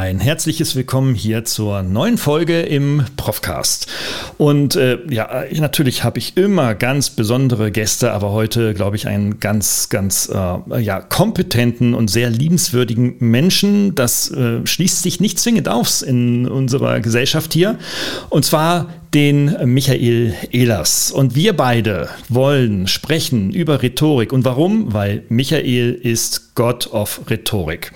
Ein herzliches Willkommen hier zur neuen Folge im Profcast. Und äh, ja, natürlich habe ich immer ganz besondere Gäste, aber heute glaube ich einen ganz, ganz äh, ja, kompetenten und sehr liebenswürdigen Menschen. Das äh, schließt sich nicht zwingend aus in unserer Gesellschaft hier. Und zwar den Michael Ehlers. Und wir beide wollen sprechen über Rhetorik. Und warum? Weil Michael ist God of Rhetorik.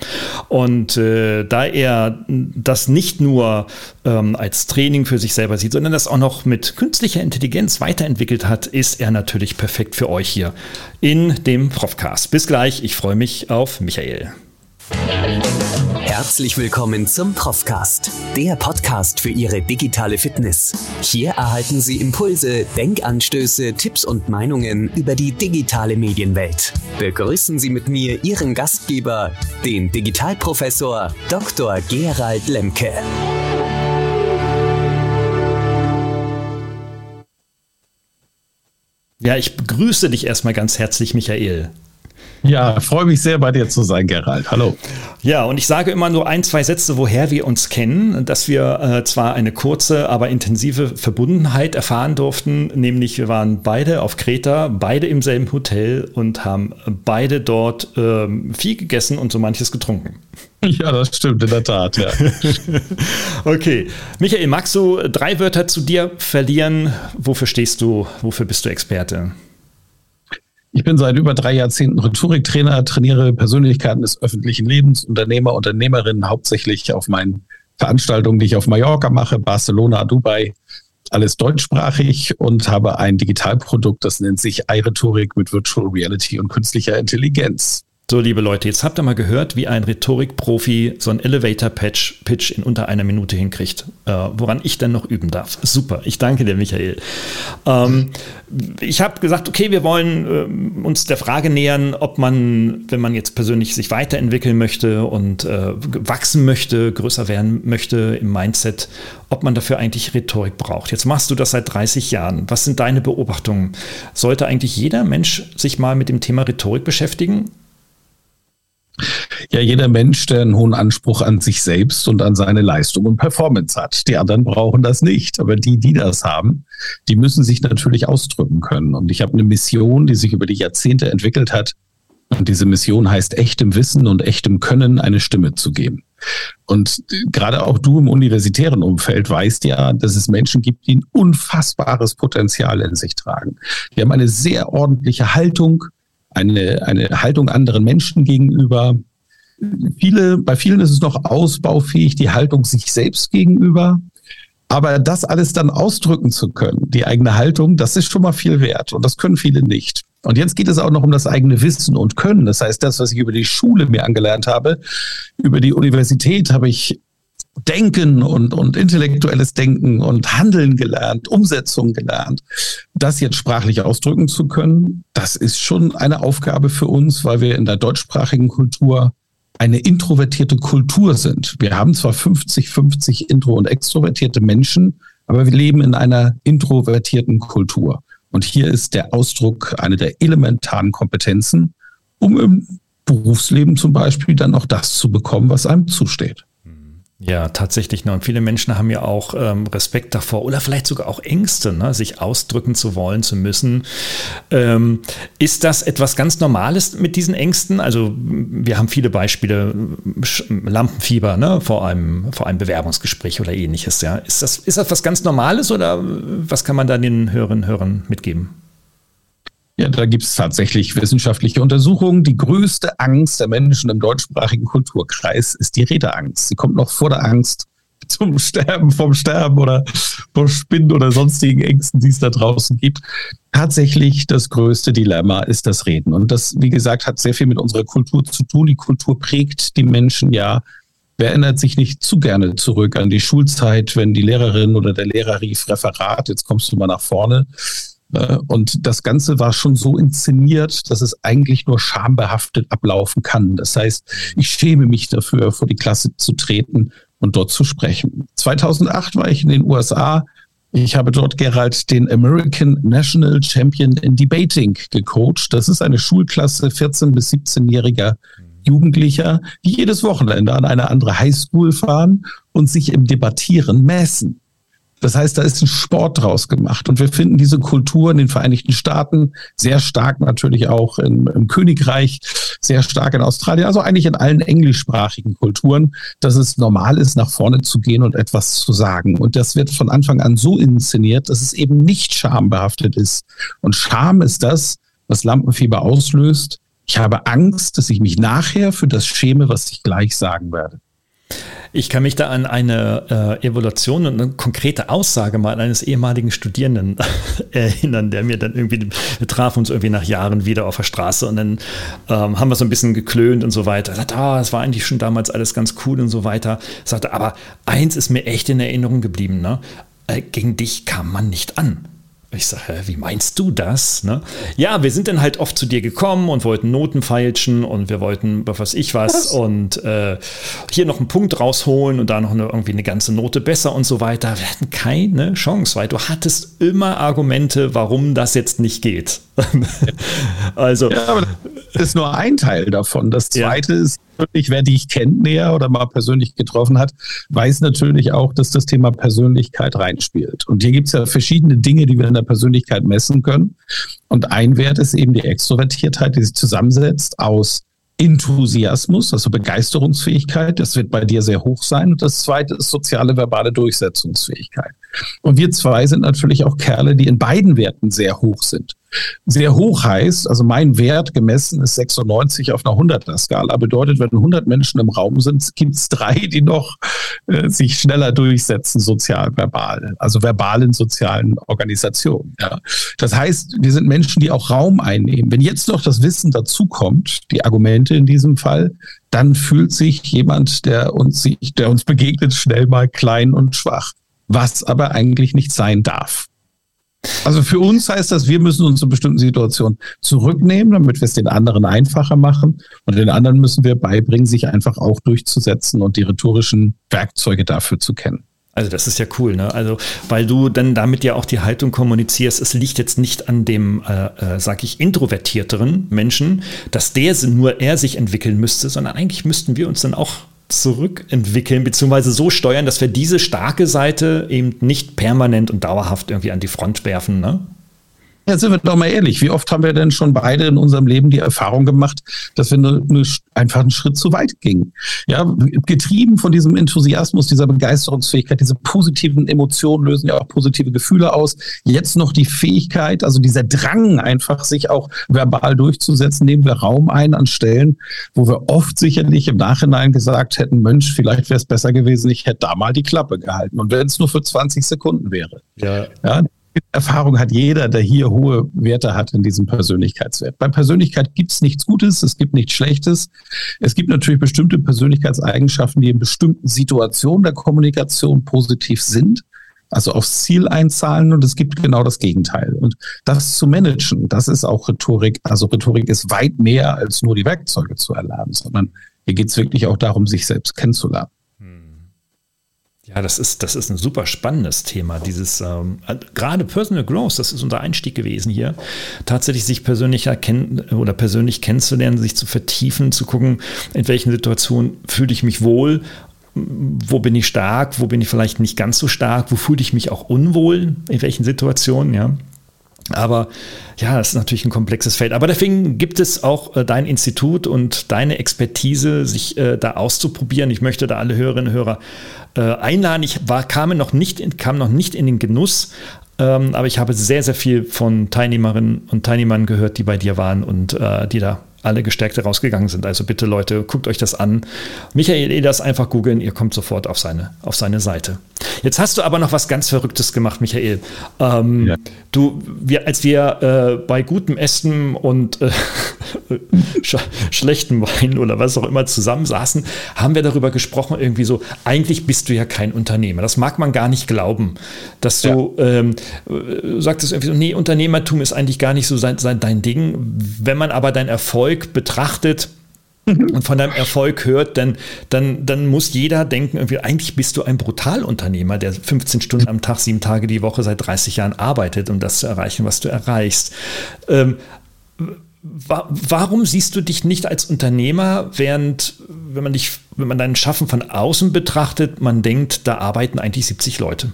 Und äh, da er das nicht nur ähm, als Training für sich selber sieht, sondern das auch noch mit künstlicher Intelligenz weiterentwickelt hat, ist er natürlich perfekt für euch hier in dem Profcast. Bis gleich. Ich freue mich auf Michael. Herzlich willkommen zum Profcast, der Podcast für Ihre digitale Fitness. Hier erhalten Sie Impulse, Denkanstöße, Tipps und Meinungen über die digitale Medienwelt. Begrüßen Sie mit mir Ihren Gastgeber, den Digitalprofessor Dr. Gerald Lemke. Ja, ich begrüße dich erstmal ganz herzlich, Michael. Ja, freue mich sehr, bei dir zu sein, Gerald. Hallo. Ja, und ich sage immer nur ein, zwei Sätze, woher wir uns kennen, dass wir äh, zwar eine kurze, aber intensive Verbundenheit erfahren durften, nämlich wir waren beide auf Kreta, beide im selben Hotel und haben beide dort ähm, viel gegessen und so manches getrunken. Ja, das stimmt, in der Tat, ja. okay. Michael, magst du drei Wörter zu dir verlieren? Wofür stehst du? Wofür bist du Experte? Ich bin seit über drei Jahrzehnten Rhetoriktrainer, trainiere Persönlichkeiten des öffentlichen Lebens, Unternehmer, Unternehmerinnen hauptsächlich auf meinen Veranstaltungen, die ich auf Mallorca mache, Barcelona, Dubai, alles deutschsprachig und habe ein Digitalprodukt, das nennt sich iRhetorik mit Virtual Reality und künstlicher Intelligenz. So, liebe Leute, jetzt habt ihr mal gehört, wie ein Rhetorikprofi so ein Elevator-Pitch in unter einer Minute hinkriegt, äh, woran ich dann noch üben darf. Super, ich danke dir, Michael. Ähm, ich habe gesagt, okay, wir wollen äh, uns der Frage nähern, ob man, wenn man jetzt persönlich sich weiterentwickeln möchte und äh, wachsen möchte, größer werden möchte im Mindset, ob man dafür eigentlich Rhetorik braucht. Jetzt machst du das seit 30 Jahren. Was sind deine Beobachtungen? Sollte eigentlich jeder Mensch sich mal mit dem Thema Rhetorik beschäftigen? Ja, jeder Mensch, der einen hohen Anspruch an sich selbst und an seine Leistung und Performance hat. Die anderen brauchen das nicht. Aber die, die das haben, die müssen sich natürlich ausdrücken können. Und ich habe eine Mission, die sich über die Jahrzehnte entwickelt hat. Und diese Mission heißt, echtem Wissen und echtem Können eine Stimme zu geben. Und gerade auch du im universitären Umfeld weißt ja, dass es Menschen gibt, die ein unfassbares Potenzial in sich tragen. Die haben eine sehr ordentliche Haltung, eine, eine Haltung anderen Menschen gegenüber. Viele, bei vielen ist es noch ausbaufähig, die Haltung sich selbst gegenüber. Aber das alles dann ausdrücken zu können, die eigene Haltung, das ist schon mal viel wert. Und das können viele nicht. Und jetzt geht es auch noch um das eigene Wissen und Können. Das heißt, das, was ich über die Schule mir angelernt habe, über die Universität habe ich Denken und, und intellektuelles Denken und Handeln gelernt, Umsetzung gelernt. Das jetzt sprachlich ausdrücken zu können, das ist schon eine Aufgabe für uns, weil wir in der deutschsprachigen Kultur eine introvertierte Kultur sind. Wir haben zwar 50-50 intro- und extrovertierte Menschen, aber wir leben in einer introvertierten Kultur. Und hier ist der Ausdruck eine der elementaren Kompetenzen, um im Berufsleben zum Beispiel dann auch das zu bekommen, was einem zusteht. Ja, tatsächlich. Ne? Und viele Menschen haben ja auch ähm, Respekt davor oder vielleicht sogar auch Ängste, ne? sich ausdrücken zu wollen, zu müssen. Ähm, ist das etwas ganz Normales mit diesen Ängsten? Also wir haben viele Beispiele, Lampenfieber ne? vor, einem, vor einem Bewerbungsgespräch oder ähnliches. Ja? Ist, das, ist das was ganz Normales oder was kann man da den Hörerinnen und Hörern mitgeben? Ja, da gibt es tatsächlich wissenschaftliche Untersuchungen. Die größte Angst der Menschen im deutschsprachigen Kulturkreis ist die Redeangst. Sie kommt noch vor der Angst zum Sterben, vom Sterben oder vom Spinnen oder sonstigen Ängsten, die es da draußen gibt. Tatsächlich das größte Dilemma ist das Reden. Und das, wie gesagt, hat sehr viel mit unserer Kultur zu tun. Die Kultur prägt die Menschen ja. Wer erinnert sich nicht zu gerne zurück an die Schulzeit, wenn die Lehrerin oder der Lehrer rief Referat, jetzt kommst du mal nach vorne. Äh, und das Ganze war schon so inszeniert, dass es eigentlich nur schambehaftet ablaufen kann. Das heißt, ich schäme mich dafür, vor die Klasse zu treten und dort zu sprechen. 2008 war ich in den USA. Ich habe dort Gerald den American National Champion in Debating gecoacht. Das ist eine Schulklasse 14 bis 17-jähriger Jugendlicher, die jedes Wochenende an eine andere Highschool fahren und sich im Debattieren messen. Das heißt, da ist ein Sport draus gemacht. Und wir finden diese Kultur in den Vereinigten Staaten sehr stark natürlich auch im, im, Königreich, sehr stark in Australien, also eigentlich in allen englischsprachigen Kulturen, dass es normal ist, nach vorne zu gehen und etwas zu sagen. Und das wird von Anfang an so inszeniert, dass es eben nicht schambehaftet ist. Und Scham ist das, was Lampenfieber auslöst. Ich habe Angst, dass ich mich nachher für das schäme, was ich gleich sagen werde. Ich kann mich da an eine äh, Evaluation und eine konkrete Aussage mal eines ehemaligen Studierenden erinnern, der mir dann irgendwie, trafen uns irgendwie nach Jahren wieder auf der Straße und dann ähm, haben wir so ein bisschen geklönt und so weiter. Er sagte, ah, es war eigentlich schon damals alles ganz cool und so weiter. Er sagte, aber eins ist mir echt in Erinnerung geblieben, ne? Äh, gegen dich kam man nicht an. Ich sage, wie meinst du das? Ne? Ja, wir sind dann halt oft zu dir gekommen und wollten Noten feilschen und wir wollten, was ich was, was? und äh, hier noch einen Punkt rausholen und da noch eine, irgendwie eine ganze Note besser und so weiter. Wir hatten keine Chance, weil du hattest immer Argumente, warum das jetzt nicht geht. also. Ja, aber das ist nur ein Teil davon. Das zweite ja. ist natürlich, wer dich kennt näher oder mal persönlich getroffen hat, weiß natürlich auch, dass das Thema Persönlichkeit reinspielt. Und hier gibt es ja verschiedene Dinge, die wir in der Persönlichkeit messen können. Und ein Wert ist eben die Extrovertiertheit, die sich zusammensetzt aus Enthusiasmus, also Begeisterungsfähigkeit, das wird bei dir sehr hoch sein. Und das zweite ist soziale verbale Durchsetzungsfähigkeit. Und wir zwei sind natürlich auch Kerle, die in beiden Werten sehr hoch sind sehr hoch heißt, also mein Wert gemessen ist 96 auf einer 100er Skala, bedeutet, wenn 100 Menschen im Raum sind, gibt es drei, die noch äh, sich schneller durchsetzen, sozial, verbal, also verbal in sozialen Organisationen. Ja. Das heißt, wir sind Menschen, die auch Raum einnehmen. Wenn jetzt noch das Wissen dazukommt, die Argumente in diesem Fall, dann fühlt sich jemand, der uns, der uns begegnet, schnell mal klein und schwach, was aber eigentlich nicht sein darf. Also für uns heißt das, wir müssen uns in bestimmten Situationen zurücknehmen, damit wir es den anderen einfacher machen. Und den anderen müssen wir beibringen, sich einfach auch durchzusetzen und die rhetorischen Werkzeuge dafür zu kennen. Also das ist ja cool, ne? Also weil du dann damit ja auch die Haltung kommunizierst, es liegt jetzt nicht an dem, äh, äh, sag ich, introvertierteren Menschen, dass der nur er sich entwickeln müsste, sondern eigentlich müssten wir uns dann auch zurückentwickeln, beziehungsweise so steuern, dass wir diese starke Seite eben nicht permanent und dauerhaft irgendwie an die Front werfen. Ne? Ja, sind wir doch mal ehrlich. Wie oft haben wir denn schon beide in unserem Leben die Erfahrung gemacht, dass wir eine, eine, einfach einen Schritt zu weit gingen? Ja, getrieben von diesem Enthusiasmus, dieser Begeisterungsfähigkeit, diese positiven Emotionen lösen ja auch positive Gefühle aus. Jetzt noch die Fähigkeit, also dieser Drang einfach, sich auch verbal durchzusetzen, nehmen wir Raum ein an Stellen, wo wir oft sicherlich im Nachhinein gesagt hätten, Mensch, vielleicht wäre es besser gewesen, ich hätte da mal die Klappe gehalten. Und wenn es nur für 20 Sekunden wäre. Ja. ja Erfahrung hat jeder, der hier hohe Werte hat in diesem Persönlichkeitswert. Bei Persönlichkeit gibt es nichts Gutes, es gibt nichts Schlechtes. Es gibt natürlich bestimmte Persönlichkeitseigenschaften, die in bestimmten Situationen der Kommunikation positiv sind, also aufs Ziel einzahlen und es gibt genau das Gegenteil. Und das zu managen, das ist auch Rhetorik. Also Rhetorik ist weit mehr als nur die Werkzeuge zu erlernen, sondern hier geht es wirklich auch darum, sich selbst kennenzulernen. Ja, das ist, das ist ein super spannendes Thema. Dieses, ähm, gerade Personal Growth, das ist unser Einstieg gewesen hier. Tatsächlich sich persönlich erkennen oder persönlich kennenzulernen, sich zu vertiefen, zu gucken, in welchen Situationen fühle ich mich wohl, wo bin ich stark, wo bin ich vielleicht nicht ganz so stark, wo fühle ich mich auch unwohl, in welchen Situationen, ja. Aber ja, das ist natürlich ein komplexes Feld. Aber deswegen gibt es auch äh, dein Institut und deine Expertise, sich äh, da auszuprobieren. Ich möchte da alle Hörerinnen und Hörer äh, einladen. Ich war, kam, noch nicht in, kam noch nicht in den Genuss, ähm, aber ich habe sehr, sehr viel von Teilnehmerinnen und Teilnehmern gehört, die bei dir waren und äh, die da alle gestärkt rausgegangen sind. Also bitte Leute, guckt euch das an. Michael Ehlers einfach googeln, ihr kommt sofort auf seine, auf seine Seite. Jetzt hast du aber noch was ganz Verrücktes gemacht, Michael. Ähm, ja. Du, wir, als wir äh, bei gutem Essen und äh, sch schlechten Wein oder was auch immer zusammensaßen, haben wir darüber gesprochen, irgendwie so, eigentlich bist du ja kein Unternehmer. Das mag man gar nicht glauben, dass du ja. ähm, äh, sagtest irgendwie so, nee, Unternehmertum ist eigentlich gar nicht so sein, sein, dein Ding. Wenn man aber deinen Erfolg betrachtet, und von deinem Erfolg hört, dann, dann, dann muss jeder denken, irgendwie, eigentlich bist du ein Brutalunternehmer, der 15 Stunden am Tag, sieben Tage die Woche seit 30 Jahren arbeitet, um das zu erreichen, was du erreichst. Ähm, warum siehst du dich nicht als Unternehmer, während, wenn man dich, wenn man dein Schaffen von außen betrachtet, man denkt, da arbeiten eigentlich 70 Leute?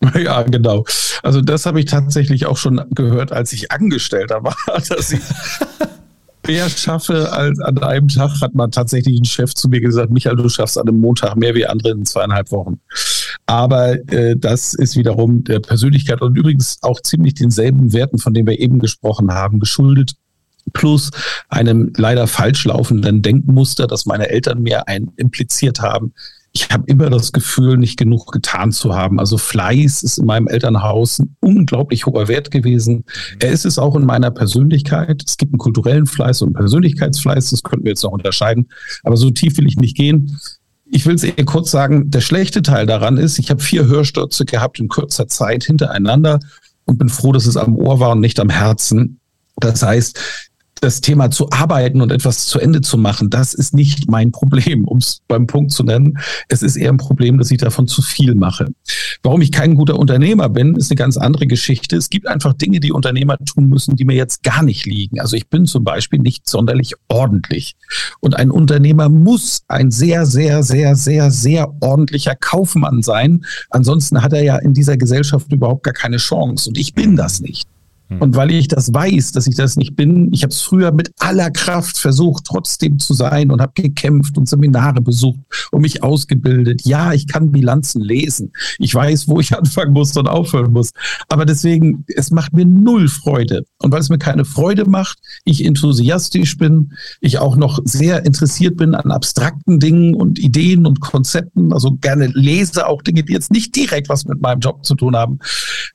Ja, genau. Also das habe ich tatsächlich auch schon gehört, als ich Angestellter war, dass ich mehr schaffe als an einem Tag, hat man tatsächlich ein Chef zu mir gesagt, Michael, du schaffst an einem Montag mehr wie andere in zweieinhalb Wochen. Aber äh, das ist wiederum der Persönlichkeit und übrigens auch ziemlich denselben Werten, von denen wir eben gesprochen haben, geschuldet plus einem leider falsch laufenden Denkmuster, das meine Eltern mir ein impliziert haben, ich habe immer das Gefühl, nicht genug getan zu haben. Also Fleiß ist in meinem Elternhaus ein unglaublich hoher Wert gewesen. Mhm. Er ist es auch in meiner Persönlichkeit. Es gibt einen kulturellen Fleiß und einen Persönlichkeitsfleiß, das könnten wir jetzt noch unterscheiden. Aber so tief will ich nicht gehen. Ich will es eher kurz sagen, der schlechte Teil daran ist, ich habe vier Hörstürze gehabt in kurzer Zeit hintereinander und bin froh, dass es am Ohr war und nicht am Herzen. Das heißt, das Thema zu arbeiten und etwas zu Ende zu machen, das ist nicht mein Problem, um es beim Punkt zu nennen. Es ist eher ein Problem, dass ich davon zu viel mache. Warum ich kein guter Unternehmer bin, ist eine ganz andere Geschichte. Es gibt einfach Dinge, die Unternehmer tun müssen, die mir jetzt gar nicht liegen. Also ich bin zum Beispiel nicht sonderlich ordentlich. Und ein Unternehmer muss ein sehr, sehr, sehr, sehr, sehr ordentlicher Kaufmann sein. Ansonsten hat er ja in dieser Gesellschaft überhaupt gar keine Chance. Und ich bin das nicht. Hm. Und weil ich das weiß, dass ich das nicht bin, ich habe es früher mit aller Kraft versucht, trotzdem zu sein und habe gekämpft und Seminare besucht und mich ausgebildet. Ja, ich kann Bilanzen lesen. Ich weiß, wo ich anfangen muss und aufhören muss. Aber deswegen, es macht mir null Freude. Und weil es mir keine Freude macht, ich enthusiastisch bin, ich auch noch sehr interessiert bin an abstrakten Dingen und Ideen und Konzepten, also gerne lese auch Dinge, die jetzt nicht direkt was mit meinem Job zu tun haben.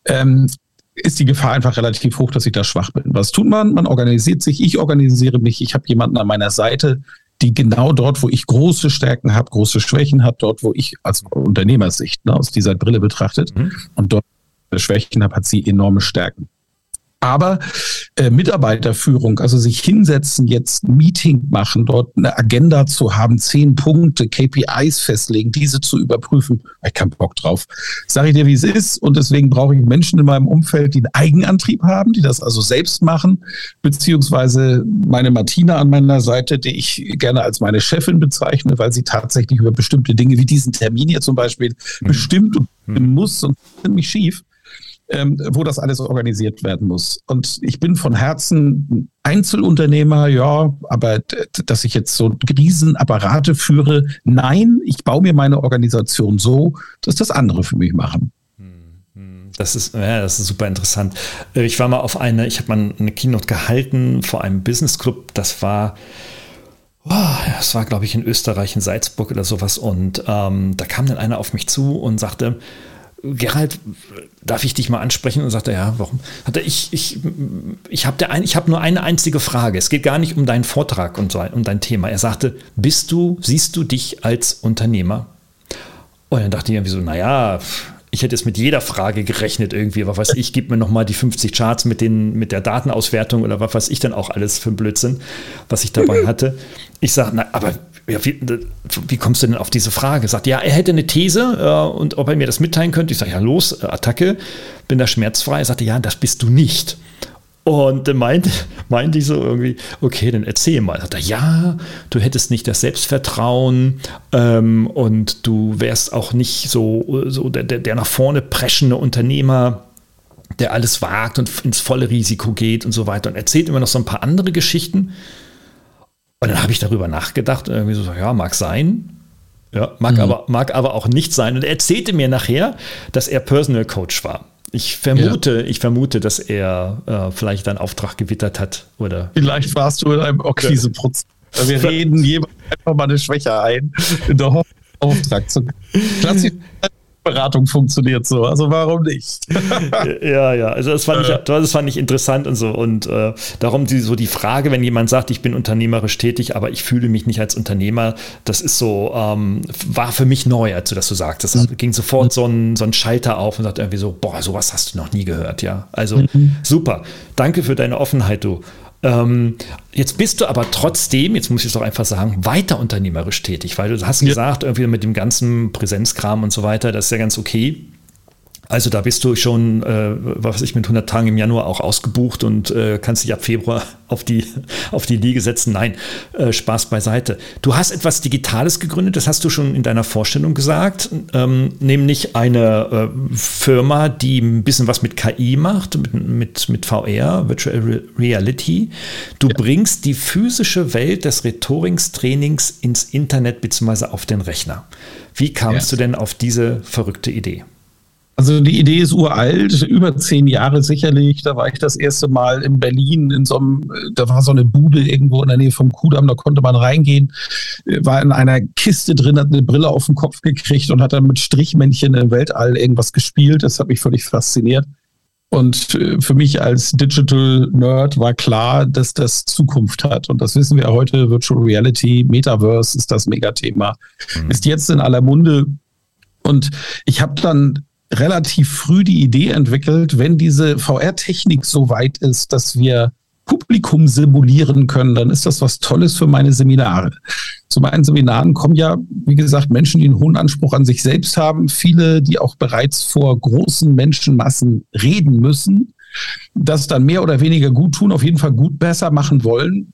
Ähm, ist die Gefahr einfach relativ hoch, dass ich da schwach bin. Was tut man? Man organisiert sich, ich organisiere mich, ich habe jemanden an meiner Seite, die genau dort, wo ich große Stärken habe, große Schwächen habe, dort, wo ich als Unternehmersicht ne, aus dieser Brille betrachtet mhm. und dort Schwächen habe, hat sie enorme Stärken. Aber äh, Mitarbeiterführung, also sich hinsetzen, jetzt ein Meeting machen, dort eine Agenda zu haben, zehn Punkte, KPIs festlegen, diese zu überprüfen, ich keinen Bock drauf. Sage ich dir, wie es ist. Und deswegen brauche ich Menschen in meinem Umfeld, die einen Eigenantrieb haben, die das also selbst machen, beziehungsweise meine Martina an meiner Seite, die ich gerne als meine Chefin bezeichne, weil sie tatsächlich über bestimmte Dinge wie diesen Termin hier zum Beispiel mhm. bestimmt und mhm. muss und mich schief ähm, wo das alles organisiert werden muss. Und ich bin von Herzen Einzelunternehmer, ja, aber dass ich jetzt so Riesenapparate führe, nein, ich baue mir meine Organisation so, dass das andere für mich machen. Das ist, ja, das ist super interessant. Äh, ich war mal auf eine, ich habe mal eine Keynote gehalten vor einem Business Club. Das war, oh, das war, glaube ich, in Österreich, in Salzburg oder sowas. Und ähm, da kam dann einer auf mich zu und sagte, Gerald, darf ich dich mal ansprechen? Und sagte, ja, warum? Hat er, ich, ich, ich habe hab nur eine einzige Frage. Es geht gar nicht um deinen Vortrag und so, um dein Thema. Er sagte, bist du, siehst du dich als Unternehmer? Und dann dachte ich irgendwie so, naja, ich hätte jetzt mit jeder Frage gerechnet irgendwie, aber was ich, gib mir nochmal die 50 Charts mit, den, mit der Datenauswertung oder was weiß ich dann auch alles für ein Blödsinn, was ich dabei hatte. Ich sage, na, aber ja, wie, wie, kommst du denn auf diese Frage? Sagt, ja, er hätte eine These äh, und ob er mir das mitteilen könnte. Ich sage, ja, los, äh, Attacke, bin da schmerzfrei. Er sagte, ja, das bist du nicht. Und dann meinte, meinte ich so irgendwie, okay, dann erzähl mal. Sagt er, ja, du hättest nicht das Selbstvertrauen ähm, und du wärst auch nicht so, so der, der nach vorne preschende Unternehmer, der alles wagt und ins volle Risiko geht und so weiter. Und erzählt immer noch so ein paar andere Geschichten. Und dann habe ich darüber nachgedacht und irgendwie so, ja, mag sein. Ja, mag, mhm. aber, mag aber auch nicht sein. Und er erzählte mir nachher, dass er Personal Coach war. Ich vermute, ja. ich vermute, dass er äh, vielleicht einen Auftrag gewittert hat. Oder vielleicht warst du in einem Akquiseprozess. Ja. Wir reden jemand einfach mal eine Schwäche ein, in der Hoffnung, Auftrag zu. Klassisch Beratung funktioniert so, also warum nicht? ja, ja, also das fand, ich, das fand ich interessant und so. Und äh, darum die, so die Frage, wenn jemand sagt, ich bin unternehmerisch tätig, aber ich fühle mich nicht als Unternehmer, das ist so, ähm, war für mich neu, als du das so sagtest. Es mhm. ging sofort so ein, so ein Schalter auf und sagt irgendwie so, boah, sowas hast du noch nie gehört, ja. Also mhm. super. Danke für deine Offenheit, du. Ähm, jetzt bist du aber trotzdem, jetzt muss ich es doch einfach sagen, weiter unternehmerisch tätig, weil du hast ja. gesagt, irgendwie mit dem ganzen Präsenzkram und so weiter, das ist ja ganz okay. Also da bist du schon, äh, was weiß ich, mit 100 Tagen im Januar auch ausgebucht und äh, kannst dich ab Februar auf die, auf die Liege setzen. Nein, äh, Spaß beiseite. Du hast etwas Digitales gegründet, das hast du schon in deiner Vorstellung gesagt, ähm, nämlich eine äh, Firma, die ein bisschen was mit KI macht, mit, mit, mit VR, Virtual Reality. Du ja. bringst die physische Welt des Rhetorikstrainings ins Internet bzw. auf den Rechner. Wie kamst ja. du denn auf diese verrückte Idee? Also die Idee ist uralt, über zehn Jahre sicherlich. Da war ich das erste Mal in Berlin in so einem, da war so eine Bude irgendwo in der Nähe vom Kudamm, da konnte man reingehen, war in einer Kiste drin, hat eine Brille auf den Kopf gekriegt und hat dann mit Strichmännchen im Weltall irgendwas gespielt. Das hat mich völlig fasziniert. Und äh, für mich als Digital Nerd war klar, dass das Zukunft hat. Und das wissen wir heute. Virtual Reality, Metaverse ist das Megathema. Mhm. Ist jetzt in aller Munde. Und ich habe dann relativ früh die Idee entwickelt, wenn diese VR-Technik so weit ist, dass wir Publikum simulieren können, dann ist das was Tolles für meine Seminare. Zu meinen Seminaren kommen ja, wie gesagt, Menschen, die einen hohen Anspruch an sich selbst haben, viele, die auch bereits vor großen Menschenmassen reden müssen, das dann mehr oder weniger gut tun, auf jeden Fall gut besser machen wollen.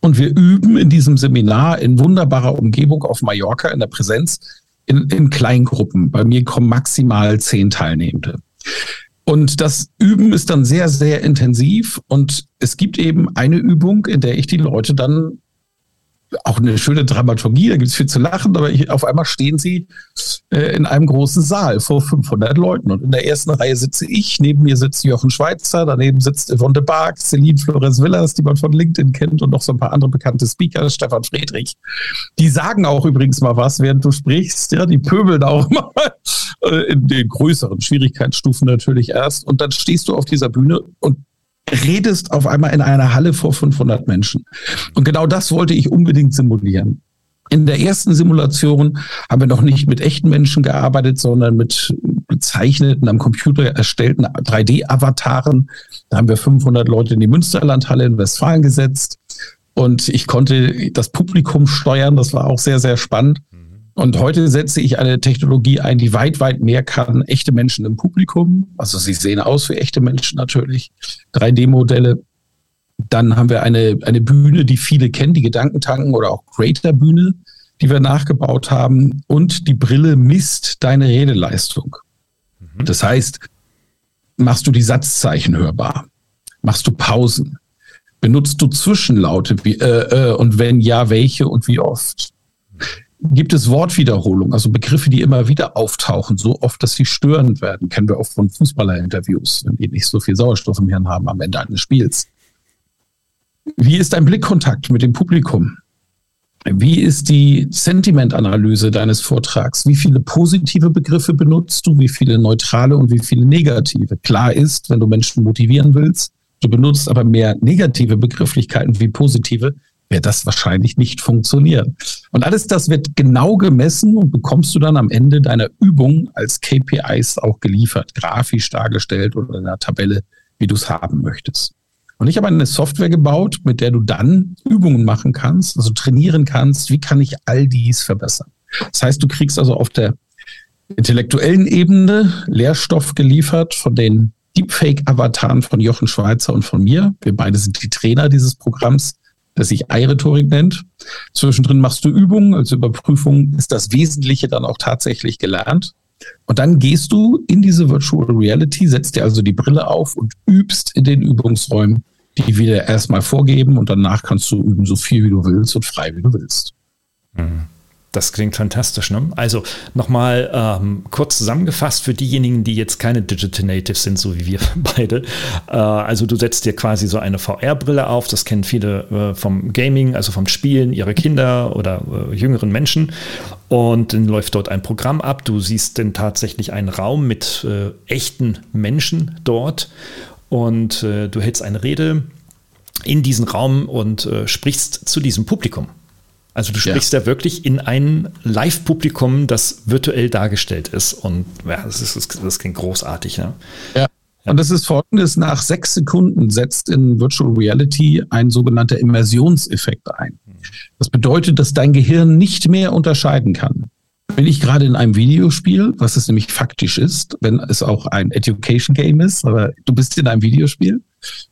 Und wir üben in diesem Seminar in wunderbarer Umgebung auf Mallorca in der Präsenz in, in Kleingruppen. Bei mir kommen maximal zehn Teilnehmende. Und das Üben ist dann sehr, sehr intensiv. Und es gibt eben eine Übung, in der ich die Leute dann auch eine schöne Dramaturgie, da gibt es viel zu lachen, aber ich, auf einmal stehen sie äh, in einem großen Saal vor 500 Leuten und in der ersten Reihe sitze ich, neben mir sitzt Jochen Schweizer, daneben sitzt Yvonne de Barg, Celine Flores Villas, die man von LinkedIn kennt und noch so ein paar andere bekannte Speaker, Stefan Friedrich. Die sagen auch übrigens mal was, während du sprichst, ja, die pöbeln auch mal äh, in den größeren Schwierigkeitsstufen natürlich erst und dann stehst du auf dieser Bühne und redest auf einmal in einer Halle vor 500 Menschen. Und genau das wollte ich unbedingt simulieren. In der ersten Simulation haben wir noch nicht mit echten Menschen gearbeitet, sondern mit gezeichneten, am Computer erstellten 3D-Avataren. Da haben wir 500 Leute in die Münsterlandhalle in Westfalen gesetzt. Und ich konnte das Publikum steuern. Das war auch sehr, sehr spannend. Und heute setze ich eine Technologie ein, die weit, weit mehr kann. Echte Menschen im Publikum. Also sie sehen aus wie echte Menschen natürlich. 3D-Modelle. Dann haben wir eine, eine Bühne, die viele kennen, die Gedankentanken oder auch Creator-Bühne, die wir nachgebaut haben. Und die Brille misst deine Redeleistung. Mhm. Das heißt, machst du die Satzzeichen hörbar? Machst du Pausen? Benutzt du Zwischenlaute? Wie, äh, äh, und wenn ja, welche und wie oft? Gibt es Wortwiederholung, also Begriffe, die immer wieder auftauchen, so oft, dass sie störend werden. Kennen wir auch von Fußballerinterviews, wenn die nicht so viel Sauerstoff im Hirn haben am Ende eines Spiels. Wie ist dein Blickkontakt mit dem Publikum? Wie ist die Sentimentanalyse deines Vortrags? Wie viele positive Begriffe benutzt du? Wie viele neutrale und wie viele negative? Klar ist, wenn du Menschen motivieren willst, du benutzt aber mehr negative Begrifflichkeiten wie positive, wird das wahrscheinlich nicht funktionieren. Und alles das wird genau gemessen und bekommst du dann am Ende deiner Übung als KPIs auch geliefert, grafisch dargestellt oder in einer Tabelle, wie du es haben möchtest. Und ich habe eine Software gebaut, mit der du dann Übungen machen kannst, also trainieren kannst, wie kann ich all dies verbessern. Das heißt, du kriegst also auf der intellektuellen Ebene Lehrstoff geliefert von den Deepfake-Avataren von Jochen Schweizer und von mir. Wir beide sind die Trainer dieses Programms das sich I-Rhetorik nennt. Zwischendrin machst du Übungen, als Überprüfung ist das Wesentliche dann auch tatsächlich gelernt. Und dann gehst du in diese Virtual Reality, setzt dir also die Brille auf und übst in den Übungsräumen, die wir erstmal vorgeben und danach kannst du üben, so viel wie du willst und frei wie du willst. Mhm. Das klingt fantastisch. Ne? Also nochmal ähm, kurz zusammengefasst für diejenigen, die jetzt keine Digital Natives sind, so wie wir beide. Äh, also du setzt dir quasi so eine VR-Brille auf. Das kennen viele äh, vom Gaming, also vom Spielen ihre Kinder oder äh, jüngeren Menschen. Und dann läuft dort ein Programm ab. Du siehst dann tatsächlich einen Raum mit äh, echten Menschen dort. Und äh, du hältst eine Rede in diesen Raum und äh, sprichst zu diesem Publikum. Also du sprichst ja, ja wirklich in ein Live-Publikum, das virtuell dargestellt ist. Und ja, das, ist, das klingt großartig. Ne? Ja. Und das ist folgendes, nach sechs Sekunden setzt in Virtual Reality ein sogenannter Immersionseffekt ein. Das bedeutet, dass dein Gehirn nicht mehr unterscheiden kann. Bin ich gerade in einem Videospiel, was es nämlich faktisch ist, wenn es auch ein Education Game ist, aber du bist in einem Videospiel?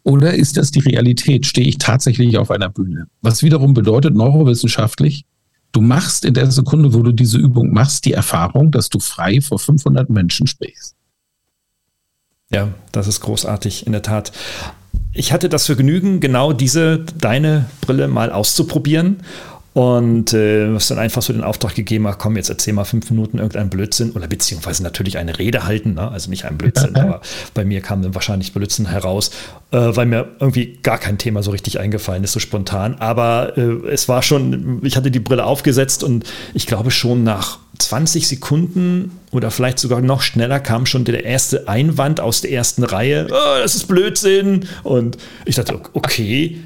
Oder ist das die Realität? Stehe ich tatsächlich auf einer Bühne? Was wiederum bedeutet neurowissenschaftlich, du machst in der Sekunde, wo du diese Übung machst, die Erfahrung, dass du frei vor 500 Menschen sprichst. Ja, das ist großartig, in der Tat. Ich hatte das Vergnügen, genau diese, deine Brille mal auszuprobieren und äh, hast dann einfach so den Auftrag gegeben, ach komm, jetzt erzähl mal fünf Minuten irgendeinen Blödsinn oder beziehungsweise natürlich eine Rede halten, ne? also nicht ein Blödsinn, aber bei mir kam dann wahrscheinlich Blödsinn heraus, äh, weil mir irgendwie gar kein Thema so richtig eingefallen ist, so spontan. Aber äh, es war schon, ich hatte die Brille aufgesetzt und ich glaube schon nach 20 Sekunden oder vielleicht sogar noch schneller kam schon der erste Einwand aus der ersten Reihe. Oh, das ist Blödsinn. Und ich dachte, okay,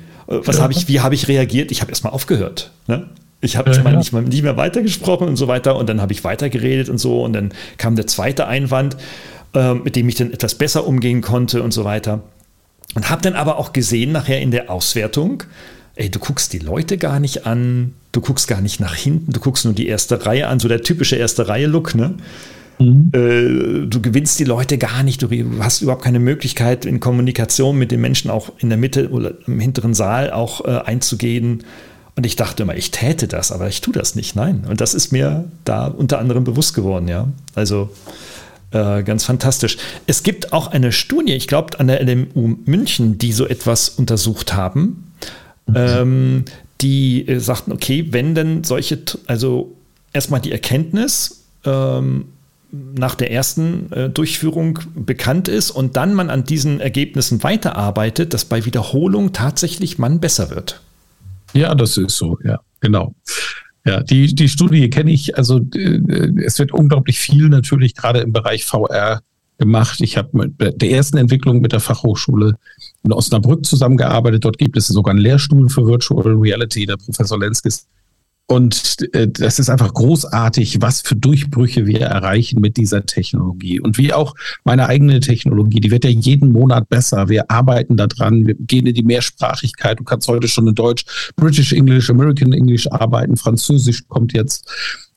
was ja. habe ich, wie habe ich reagiert? Ich habe erstmal aufgehört. Ne? Ich habe ja, ja. nicht, mal, nicht mehr weitergesprochen und so weiter. Und dann habe ich weitergeredet und so. Und dann kam der zweite Einwand, äh, mit dem ich dann etwas besser umgehen konnte und so weiter. Und habe dann aber auch gesehen, nachher in der Auswertung, ey, du guckst die Leute gar nicht an, du guckst gar nicht nach hinten, du guckst nur die erste Reihe an, so der typische erste Reihe-Look, ne? Mhm. Äh, du gewinnst die Leute gar nicht, du hast überhaupt keine Möglichkeit, in Kommunikation mit den Menschen auch in der Mitte oder im hinteren Saal auch äh, einzugehen. Und ich dachte immer, ich täte das, aber ich tue das nicht. Nein. Und das ist mir da unter anderem bewusst geworden, ja. Also äh, ganz fantastisch. Es gibt auch eine Studie, ich glaube, an der LMU München, die so etwas untersucht haben. Mhm. Ähm, die äh, sagten, okay, wenn denn solche, also erstmal die Erkenntnis, ähm, nach der ersten äh, Durchführung bekannt ist und dann man an diesen Ergebnissen weiterarbeitet, dass bei Wiederholung tatsächlich man besser wird. Ja, das ist so, ja, genau. Ja, die, die Studie kenne ich, also äh, es wird unglaublich viel natürlich gerade im Bereich VR gemacht. Ich habe mit der ersten Entwicklung mit der Fachhochschule in Osnabrück zusammengearbeitet. Dort gibt es sogar einen Lehrstuhl für Virtual Reality. Der Professor Lenskis und äh, das ist einfach großartig, was für Durchbrüche wir erreichen mit dieser Technologie. Und wie auch meine eigene Technologie, die wird ja jeden Monat besser. Wir arbeiten daran, wir gehen in die Mehrsprachigkeit. Du kannst heute schon in Deutsch, British English, American English arbeiten, Französisch kommt jetzt,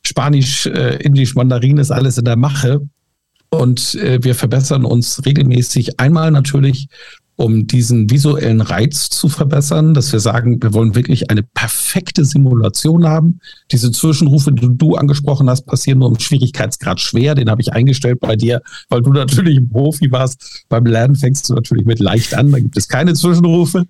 Spanisch, äh, Indisch, Mandarin ist alles in der Mache. Und äh, wir verbessern uns regelmäßig. Einmal natürlich um diesen visuellen Reiz zu verbessern, dass wir sagen, wir wollen wirklich eine perfekte Simulation haben. Diese Zwischenrufe, die du angesprochen hast, passieren nur im Schwierigkeitsgrad schwer. Den habe ich eingestellt bei dir, weil du natürlich ein Profi warst. Beim Lernen fängst du natürlich mit leicht an, da gibt es keine Zwischenrufe.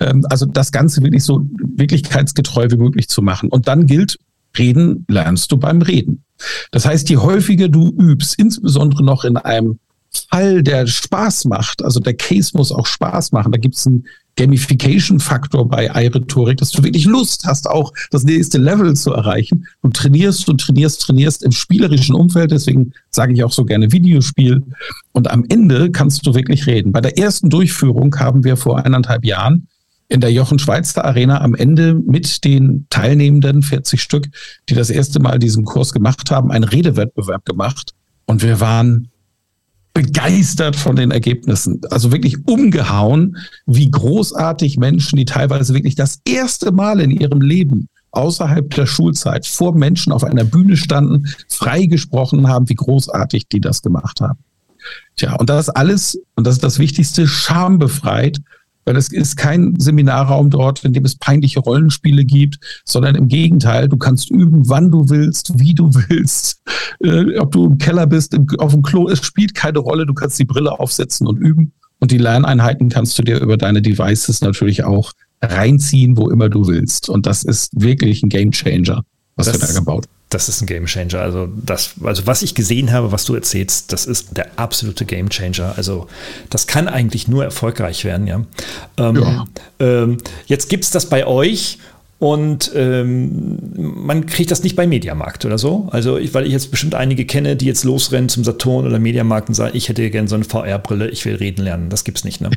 Ähm, also das Ganze wirklich so wirklichkeitsgetreu wie möglich zu machen. Und dann gilt, reden lernst du beim Reden. Das heißt, je häufiger du übst, insbesondere noch in einem Fall, der Spaß macht, also der Case muss auch Spaß machen. Da gibt es einen Gamification-Faktor bei iRhetorik, dass du wirklich Lust hast, auch das nächste Level zu erreichen. Du trainierst und trainierst, trainierst im spielerischen Umfeld, deswegen sage ich auch so gerne Videospiel. Und am Ende kannst du wirklich reden. Bei der ersten Durchführung haben wir vor eineinhalb Jahren in der Jochen Schweizer Arena am Ende mit den Teilnehmenden, 40 Stück, die das erste Mal diesen Kurs gemacht haben, einen Redewettbewerb gemacht. Und wir waren begeistert von den Ergebnissen. Also wirklich umgehauen, wie großartig Menschen, die teilweise wirklich das erste Mal in ihrem Leben außerhalb der Schulzeit vor Menschen auf einer Bühne standen, frei gesprochen haben, wie großartig die das gemacht haben. Tja, und das alles, und das ist das Wichtigste, schambefreit weil es ist kein Seminarraum dort, in dem es peinliche Rollenspiele gibt, sondern im Gegenteil, du kannst üben, wann du willst, wie du willst, äh, ob du im Keller bist, im, auf dem Klo, es spielt keine Rolle, du kannst die Brille aufsetzen und üben. Und die Lerneinheiten kannst du dir über deine Devices natürlich auch reinziehen, wo immer du willst. Und das ist wirklich ein Game Changer, was das, wir da gebaut haben das ist ein Game Changer. Also, das, also was ich gesehen habe, was du erzählst, das ist der absolute Game Changer. Also das kann eigentlich nur erfolgreich werden, ja. Ähm, ja. Ähm, jetzt gibt es das bei euch und ähm, man kriegt das nicht bei Mediamarkt oder so. Also, ich, weil ich jetzt bestimmt einige kenne, die jetzt losrennen zum Saturn oder Mediamarkt und sagen, ich hätte gerne so eine VR-Brille, ich will reden lernen. Das gibt's nicht, ne?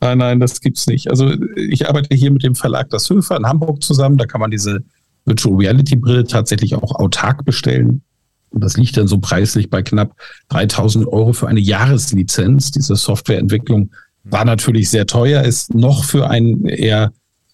Nein, nein, das gibt's nicht. Also ich arbeite hier mit dem Verlag Das Höfer in Hamburg zusammen. Da kann man diese Virtual Reality Brille tatsächlich auch autark bestellen. Und das liegt dann so preislich bei knapp 3000 Euro für eine Jahreslizenz. Diese Softwareentwicklung war natürlich sehr teuer, ist noch für einen eher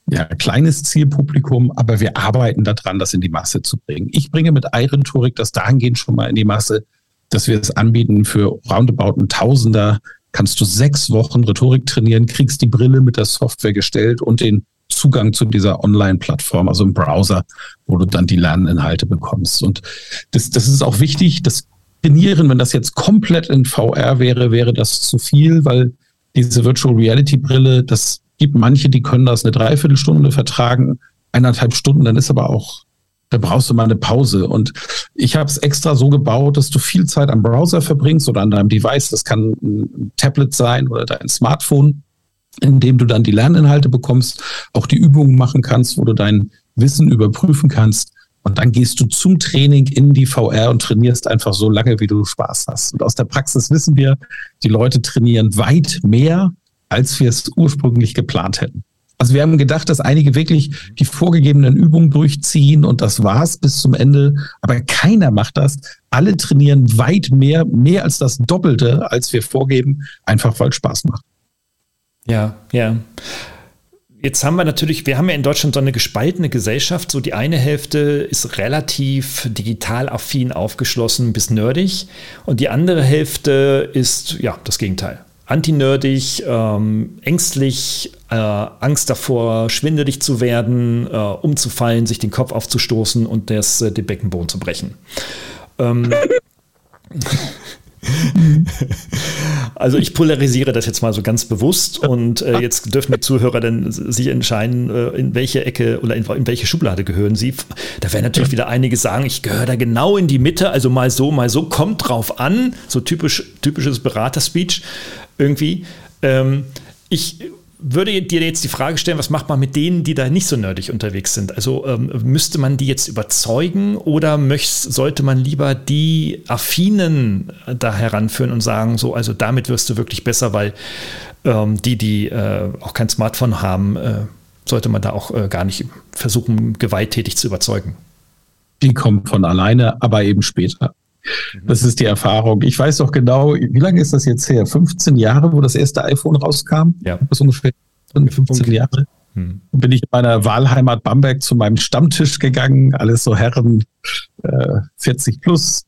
ja, kleines Zielpublikum, aber wir arbeiten daran, das in die Masse zu bringen. Ich bringe mit iRhetorik das dahingehend schon mal in die Masse, dass wir es anbieten für roundabout ein Tausender. Kannst du sechs Wochen Rhetorik trainieren, kriegst die Brille mit der Software gestellt und den Zugang zu dieser Online-Plattform, also im Browser, wo du dann die Lerninhalte bekommst. Und das, das ist auch wichtig, das Trainieren, wenn das jetzt komplett in VR wäre, wäre das zu viel, weil diese Virtual Reality Brille, das gibt manche, die können das eine Dreiviertelstunde vertragen, eineinhalb Stunden, dann ist aber auch, da brauchst du mal eine Pause. Und ich habe es extra so gebaut, dass du viel Zeit am Browser verbringst oder an deinem Device. Das kann ein Tablet sein oder dein Smartphone, in dem du dann die Lerninhalte bekommst, auch die Übungen machen kannst, wo du dein Wissen überprüfen kannst. Und dann gehst du zum Training in die VR und trainierst einfach so lange, wie du Spaß hast. Und aus der Praxis wissen wir, die Leute trainieren weit mehr, als wir es ursprünglich geplant hätten. Also wir haben gedacht, dass einige wirklich die vorgegebenen Übungen durchziehen und das war's bis zum Ende. Aber keiner macht das. Alle trainieren weit mehr, mehr als das Doppelte, als wir vorgeben, einfach weil Spaß macht. Ja, ja. Jetzt haben wir natürlich, wir haben ja in Deutschland so eine gespaltene Gesellschaft. So die eine Hälfte ist relativ digital affin aufgeschlossen bis nerdig und die andere Hälfte ist ja das Gegenteil antinerdig, ähm, ängstlich, äh, Angst davor, schwindelig zu werden, äh, umzufallen, sich den Kopf aufzustoßen und das, äh, den Beckenboden zu brechen. Ähm, also ich polarisiere das jetzt mal so ganz bewusst und äh, jetzt dürfen die Zuhörer dann sich entscheiden, äh, in welche Ecke oder in, in, welche Schublade gehören sie. Da werden natürlich wieder einige sagen, ich gehöre da genau in die Mitte, also mal so, mal so, kommt drauf an, so typisch, typisches Beraterspeech irgendwie. Ähm, ich würde dir jetzt die Frage stellen, was macht man mit denen, die da nicht so nerdig unterwegs sind? Also ähm, müsste man die jetzt überzeugen oder möcht, sollte man lieber die Affinen da heranführen und sagen, so, also damit wirst du wirklich besser, weil ähm, die, die äh, auch kein Smartphone haben, äh, sollte man da auch äh, gar nicht versuchen, gewalttätig zu überzeugen. Die kommen von alleine, aber eben später. Mhm. Das ist die Erfahrung. Ich weiß doch genau, wie lange ist das jetzt her? 15 Jahre, wo das erste iPhone rauskam? Ja. Das ist ungefähr 15 Jahre. Hm. Bin ich in meiner Wahlheimat Bamberg zu meinem Stammtisch gegangen, alles so Herren äh, 40 plus,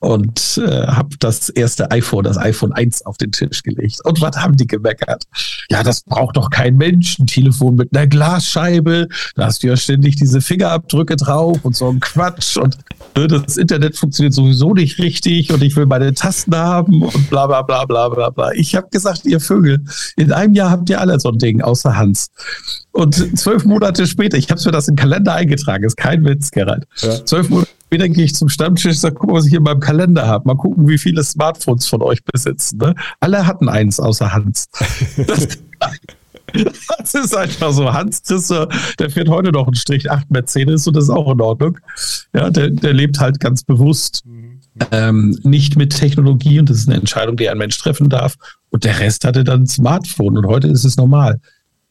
und äh, habe das erste iPhone, das iPhone 1 auf den Tisch gelegt. Und was haben die gemeckert? Ja, das braucht doch kein Mensch. Ein Telefon mit einer Glasscheibe. Da hast du ja ständig diese Fingerabdrücke drauf und so ein Quatsch. Und ne, das Internet funktioniert sowieso nicht richtig und ich will meine Tasten haben und bla bla bla bla bla bla. Ich habe gesagt, ihr Vögel, in einem Jahr habt ihr alle so ein Ding, außer Hans. Und zwölf Monate später, ich habe mir das in den Kalender eingetragen, ist kein Witz, Gerald. Ja. Zwölf Monate später gehe ich zum Stammtisch und sage, guck mal, was ich hier in meinem Kalender habe. Mal gucken, wie viele Smartphones von euch besitzen. Ne? Alle hatten eins außer Hans. Das, das ist einfach so. Hans Christer, der fährt heute noch einen Strich 8 Mercedes und das ist auch in Ordnung. Ja, der, der lebt halt ganz bewusst. Ähm, nicht mit Technologie und das ist eine Entscheidung, die ein Mensch treffen darf. Und der Rest hatte dann ein Smartphone und heute ist es normal.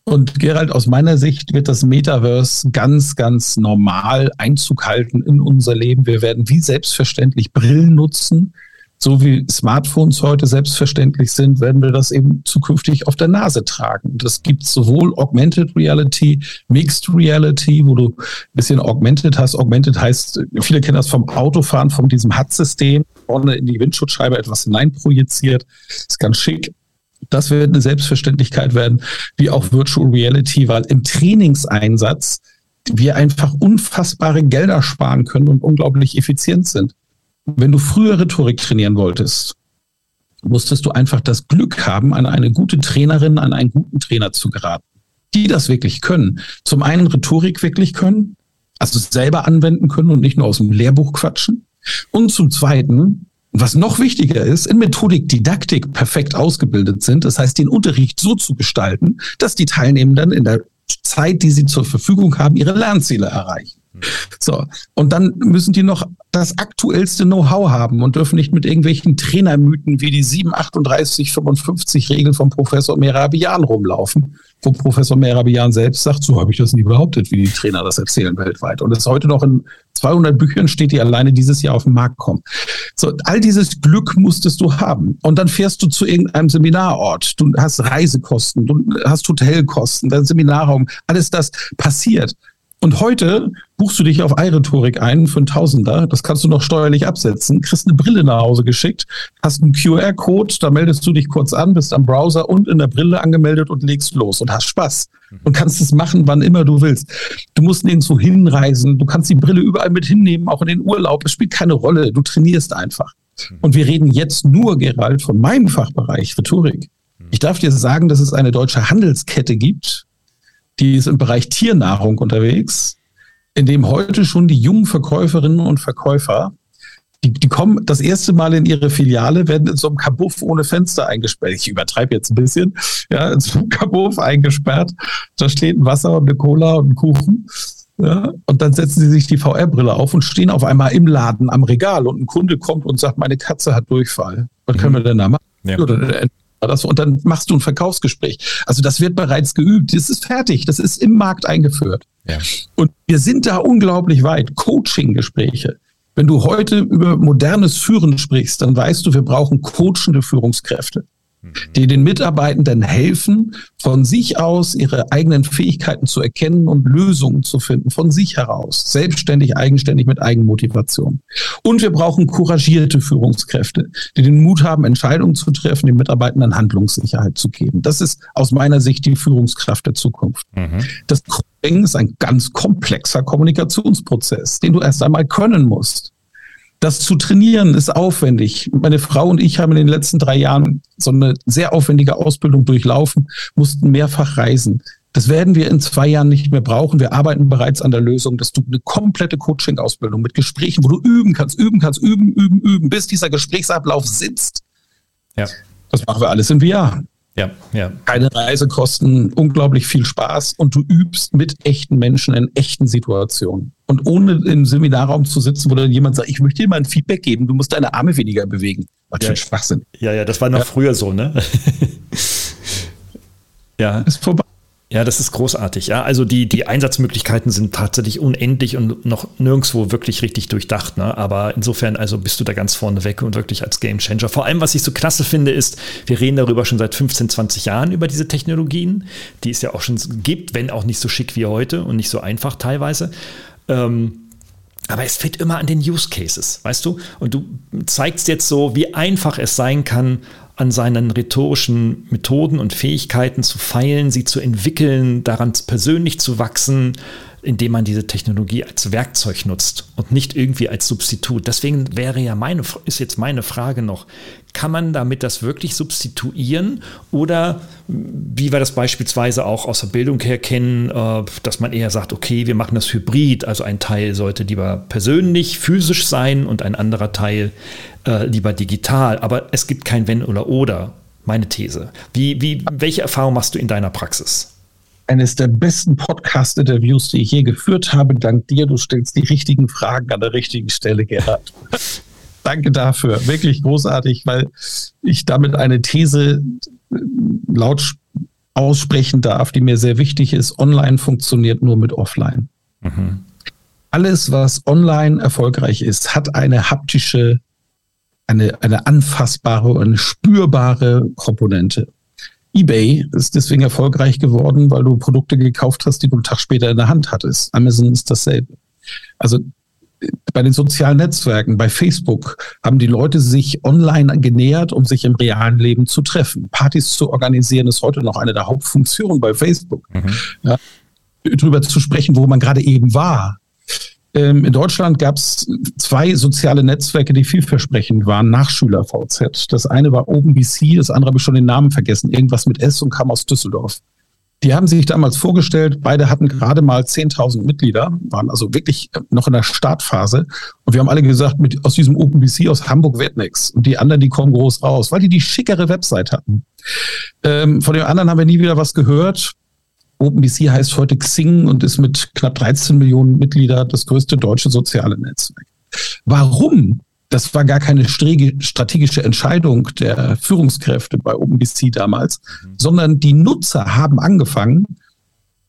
Und Gerald, aus meiner Sicht wird das Metaverse ganz, ganz normal Einzug halten in unser Leben. Wir werden wie selbstverständlich Brillen nutzen. So wie Smartphones heute selbstverständlich sind, werden wir das eben zukünftig auf der Nase tragen. Das gibt sowohl Augmented Reality, Mixed Reality, wo du ein bisschen Augmented hast. Augmented heißt, viele kennen das vom Autofahren, von diesem HUD-System, vorne in die Windschutzscheibe etwas hineinprojiziert. Ist ganz schick. Das wird eine Selbstverständlichkeit werden, wie auch Virtual Reality, weil im Trainingseinsatz wir einfach unfassbare Gelder sparen können und unglaublich effizient sind. Wenn du früher Rhetorik trainieren wolltest, musstest du einfach das Glück haben, an eine gute Trainerin, an einen guten Trainer zu geraten, die das wirklich können. Zum einen Rhetorik wirklich können, also selber anwenden können und nicht nur aus dem Lehrbuch quatschen. Und zum zweiten was noch wichtiger ist, in Methodik, Didaktik perfekt ausgebildet sind. Das heißt, den Unterricht so zu gestalten, dass die Teilnehmenden in der Zeit, die sie zur Verfügung haben, ihre Lernziele erreichen. So. Und dann müssen die noch das aktuellste Know-how haben und dürfen nicht mit irgendwelchen Trainermythen wie die 738, 55 Regel von Professor Merabian rumlaufen, wo Professor Merabian selbst sagt, so habe ich das nie behauptet, wie die Trainer das erzählen weltweit. Und es heute noch in 200 Büchern steht, die alleine dieses Jahr auf den Markt kommen. So, all dieses Glück musstest du haben. Und dann fährst du zu irgendeinem Seminarort. Du hast Reisekosten, du hast Hotelkosten, dein Seminarraum, alles das passiert. Und heute buchst du dich auf iRhetorik ein für einen Tausender. Das kannst du noch steuerlich absetzen. Kriegst eine Brille nach Hause geschickt, hast einen QR-Code, da meldest du dich kurz an, bist am Browser und in der Brille angemeldet und legst los und hast Spaß. Und kannst es machen, wann immer du willst. Du musst nirgendwo hinreisen. Du kannst die Brille überall mit hinnehmen, auch in den Urlaub. Es spielt keine Rolle. Du trainierst einfach. Und wir reden jetzt nur, Gerald, von meinem Fachbereich, Rhetorik. Ich darf dir sagen, dass es eine deutsche Handelskette gibt, die ist im Bereich Tiernahrung unterwegs, in dem heute schon die jungen Verkäuferinnen und Verkäufer, die, die kommen das erste Mal in ihre Filiale, werden in so einem Kabuff ohne Fenster eingesperrt. Ich übertreibe jetzt ein bisschen, ja, in so einem Kabuff eingesperrt. Da steht ein Wasser und eine Cola und ein Kuchen. Ja, und dann setzen sie sich die VR-Brille auf und stehen auf einmal im Laden am Regal und ein Kunde kommt und sagt, meine Katze hat Durchfall. Was mhm. können wir denn da machen? Ja. Oder das, und dann machst du ein Verkaufsgespräch. Also das wird bereits geübt. Das ist fertig. Das ist im Markt eingeführt. Ja. Und wir sind da unglaublich weit. Coaching-Gespräche. Wenn du heute über modernes Führen sprichst, dann weißt du, wir brauchen coachende Führungskräfte die den Mitarbeitenden helfen, von sich aus ihre eigenen Fähigkeiten zu erkennen und Lösungen zu finden, von sich heraus, selbstständig, eigenständig mit Eigenmotivation. Und wir brauchen couragierte Führungskräfte, die den Mut haben, Entscheidungen zu treffen, den Mitarbeitenden Handlungssicherheit zu geben. Das ist aus meiner Sicht die Führungskraft der Zukunft. Mhm. Das Coaching ist ein ganz komplexer Kommunikationsprozess, den du erst einmal können musst. Das zu trainieren ist aufwendig. Meine Frau und ich haben in den letzten drei Jahren so eine sehr aufwendige Ausbildung durchlaufen, mussten mehrfach reisen. Das werden wir in zwei Jahren nicht mehr brauchen. Wir arbeiten bereits an der Lösung, dass du eine komplette Coaching-Ausbildung mit Gesprächen, wo du üben kannst, üben kannst, üben, üben, üben, bis dieser Gesprächsablauf sitzt. Ja. Das machen wir alles in VR. Ja, ja. Keine Reisekosten, unglaublich viel Spaß und du übst mit echten Menschen in echten Situationen. Und ohne im Seminarraum zu sitzen, wo dann jemand sagt, ich möchte dir mal ein Feedback geben, du musst deine Arme weniger bewegen. Was ja. für ein Schwachsinn. Ja, ja, das war noch ja. früher so, ne? ja. Ist vorbei. Ja, das ist großartig. Ja, also die, die Einsatzmöglichkeiten sind tatsächlich unendlich und noch nirgendwo wirklich richtig durchdacht. Ne? Aber insofern, also bist du da ganz vorne weg und wirklich als Game Changer. Vor allem, was ich so klasse finde, ist, wir reden darüber schon seit 15, 20 Jahren über diese Technologien, die es ja auch schon gibt, wenn auch nicht so schick wie heute und nicht so einfach teilweise. Ähm, aber es fehlt immer an den Use Cases, weißt du? Und du zeigst jetzt so, wie einfach es sein kann, an seinen rhetorischen Methoden und Fähigkeiten zu feilen, sie zu entwickeln, daran persönlich zu wachsen, indem man diese Technologie als Werkzeug nutzt und nicht irgendwie als Substitut. Deswegen wäre ja meine, ist jetzt meine Frage noch, kann man damit das wirklich substituieren oder wie wir das beispielsweise auch aus der Bildung her kennen, äh, dass man eher sagt, okay, wir machen das hybrid, also ein Teil sollte lieber persönlich, physisch sein und ein anderer Teil äh, lieber digital, aber es gibt kein Wenn oder Oder, meine These. Wie, wie, welche Erfahrung machst du in deiner Praxis? Eines der besten Podcast-Interviews, die ich je geführt habe. Dank dir, du stellst die richtigen Fragen an der richtigen Stelle, Gerhard. Danke dafür. Wirklich großartig, weil ich damit eine These äh, laut aussprechen darf, die mir sehr wichtig ist. Online funktioniert nur mit Offline. Mhm. Alles, was online erfolgreich ist, hat eine haptische, eine, eine anfassbare und spürbare Komponente eBay ist deswegen erfolgreich geworden, weil du Produkte gekauft hast, die du einen Tag später in der Hand hattest. Amazon ist dasselbe. Also bei den sozialen Netzwerken, bei Facebook, haben die Leute sich online genähert, um sich im realen Leben zu treffen. Partys zu organisieren ist heute noch eine der Hauptfunktionen bei Facebook. Mhm. Ja, drüber zu sprechen, wo man gerade eben war. Ähm, in Deutschland gab es zwei soziale Netzwerke, die vielversprechend waren, nach Schüler-VZ. Das eine war OpenBC, das andere habe ich schon den Namen vergessen, irgendwas mit S und kam aus Düsseldorf. Die haben sich damals vorgestellt, beide hatten gerade mal 10.000 Mitglieder, waren also wirklich noch in der Startphase. Und wir haben alle gesagt, mit, aus diesem OpenBC aus Hamburg wird nichts. Und die anderen, die kommen groß raus, weil die die schickere Website hatten. Ähm, von den anderen haben wir nie wieder was gehört. OpenBC heißt heute Xing und ist mit knapp 13 Millionen Mitgliedern das größte deutsche soziale Netzwerk. Warum? Das war gar keine strategische Entscheidung der Führungskräfte bei OpenBC damals, mhm. sondern die Nutzer haben angefangen,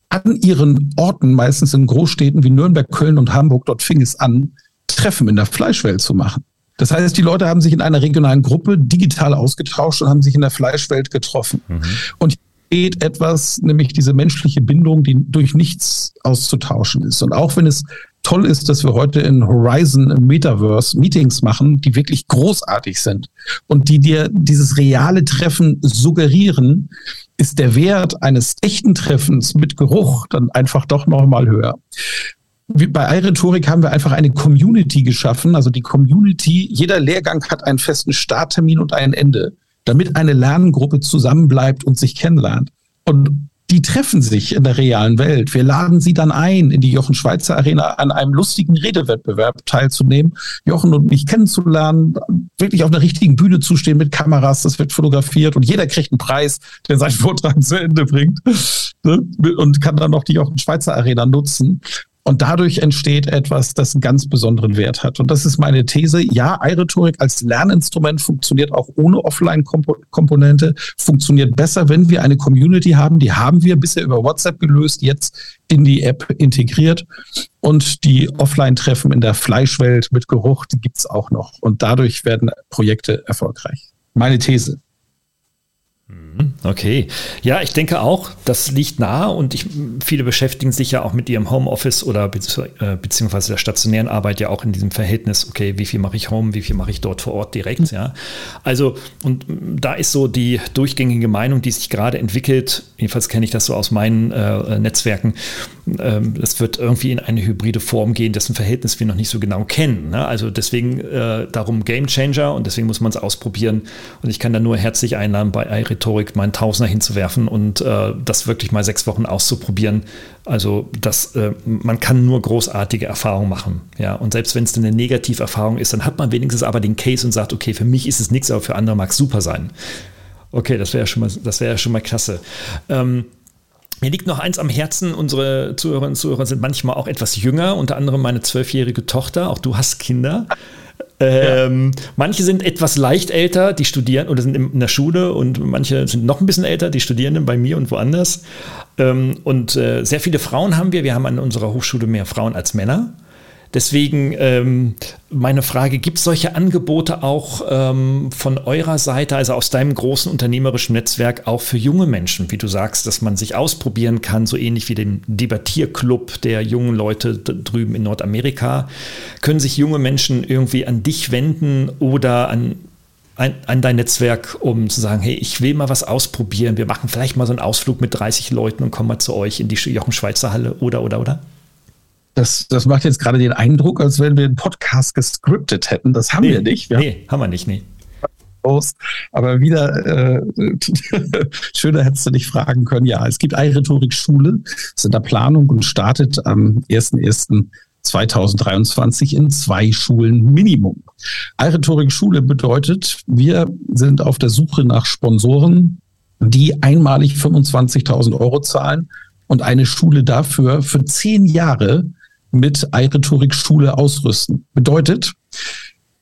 an ihren Orten, meistens in Großstädten wie Nürnberg, Köln und Hamburg, dort fing es an, Treffen in der Fleischwelt zu machen. Das heißt, die Leute haben sich in einer regionalen Gruppe digital ausgetauscht und haben sich in der Fleischwelt getroffen. Mhm. Und geht etwas, nämlich diese menschliche Bindung, die durch nichts auszutauschen ist. Und auch wenn es toll ist, dass wir heute in Horizon im Metaverse Meetings machen, die wirklich großartig sind und die dir dieses reale Treffen suggerieren, ist der Wert eines echten Treffens mit Geruch dann einfach doch nochmal höher. Bei iRhetorik haben wir einfach eine Community geschaffen. Also die Community, jeder Lehrgang hat einen festen Starttermin und ein Ende, damit eine Lerngruppe zusammenbleibt und sich kennenlernt. Und die treffen sich in der realen Welt. Wir laden sie dann ein, in die Jochen Schweizer Arena an einem lustigen Redewettbewerb teilzunehmen, Jochen und mich kennenzulernen, wirklich auf einer richtigen Bühne zu stehen mit Kameras, das wird fotografiert und jeder kriegt einen Preis, der seinen Vortrag zu Ende bringt ne? und kann dann noch die Jochen Schweizer Arena nutzen. Und dadurch entsteht etwas, das einen ganz besonderen Wert hat. Und das ist meine These. Ja, iRhetorik als Lerninstrument funktioniert auch ohne Offline-Komponente, funktioniert besser, wenn wir eine Community haben. Die haben wir bisher über WhatsApp gelöst, jetzt in die App integriert. Und die Offline-Treffen in der Fleischwelt mit Geruch, die gibt's auch noch. Und dadurch werden Projekte erfolgreich. Meine These. Mhm. Okay. Ja, ich denke auch, das liegt nahe und ich, viele beschäftigen sich ja auch mit ihrem Homeoffice oder äh, beziehungsweise der stationären Arbeit ja auch in diesem Verhältnis, okay, wie viel mache ich Home, wie viel mache ich dort vor Ort direkt, ja. Also, und da ist so die durchgängige Meinung, die sich gerade entwickelt, jedenfalls kenne ich das so aus meinen äh, Netzwerken, ähm, das wird irgendwie in eine hybride Form gehen, dessen Verhältnis wir noch nicht so genau kennen. Ne? Also deswegen äh, darum Game Changer und deswegen muss man es ausprobieren und ich kann da nur herzlich einladen, bei iRhetorik meinen Tausender hinzuwerfen und äh, das wirklich mal sechs Wochen auszuprobieren. Also das, äh, man kann nur großartige Erfahrungen machen. Ja? Und selbst wenn es eine Negativerfahrung ist, dann hat man wenigstens aber den Case und sagt, okay, für mich ist es nichts, aber für andere mag es super sein. Okay, das wäre ja schon mal, ja schon mal klasse. Ähm, mir liegt noch eins am Herzen. Unsere Zuhörerinnen und Zuhörer sind manchmal auch etwas jünger, unter anderem meine zwölfjährige Tochter. Auch du hast Kinder. Ähm, ja. Manche sind etwas leicht älter, die studieren oder sind in der Schule und manche sind noch ein bisschen älter, die studieren dann bei mir und woanders. Ähm, und äh, sehr viele Frauen haben wir. Wir haben an unserer Hochschule mehr Frauen als Männer. Deswegen ähm, meine Frage, gibt es solche Angebote auch ähm, von eurer Seite, also aus deinem großen unternehmerischen Netzwerk, auch für junge Menschen, wie du sagst, dass man sich ausprobieren kann, so ähnlich wie den Debattierclub der jungen Leute drüben in Nordamerika? Können sich junge Menschen irgendwie an dich wenden oder an an dein Netzwerk, um zu sagen, hey, ich will mal was ausprobieren. Wir machen vielleicht mal so einen Ausflug mit 30 Leuten und kommen mal zu euch in die Jochen Schweizer Halle oder, oder, oder? Das, das macht jetzt gerade den Eindruck, als wenn wir den Podcast gescriptet hätten. Das haben nee, wir nicht. Wir nee, haben wir nicht, nee. Aber wieder äh, schöner hättest du dich fragen können. Ja, es gibt eine Rhetorikschule, ist in der Planung und startet am 1.1.2023 in zwei Schulen Minimum. Rhetorik-Schule bedeutet, wir sind auf der Suche nach Sponsoren, die einmalig 25.000 Euro zahlen und eine Schule dafür für zehn Jahre mit iRhetorik-Schule ausrüsten. Bedeutet,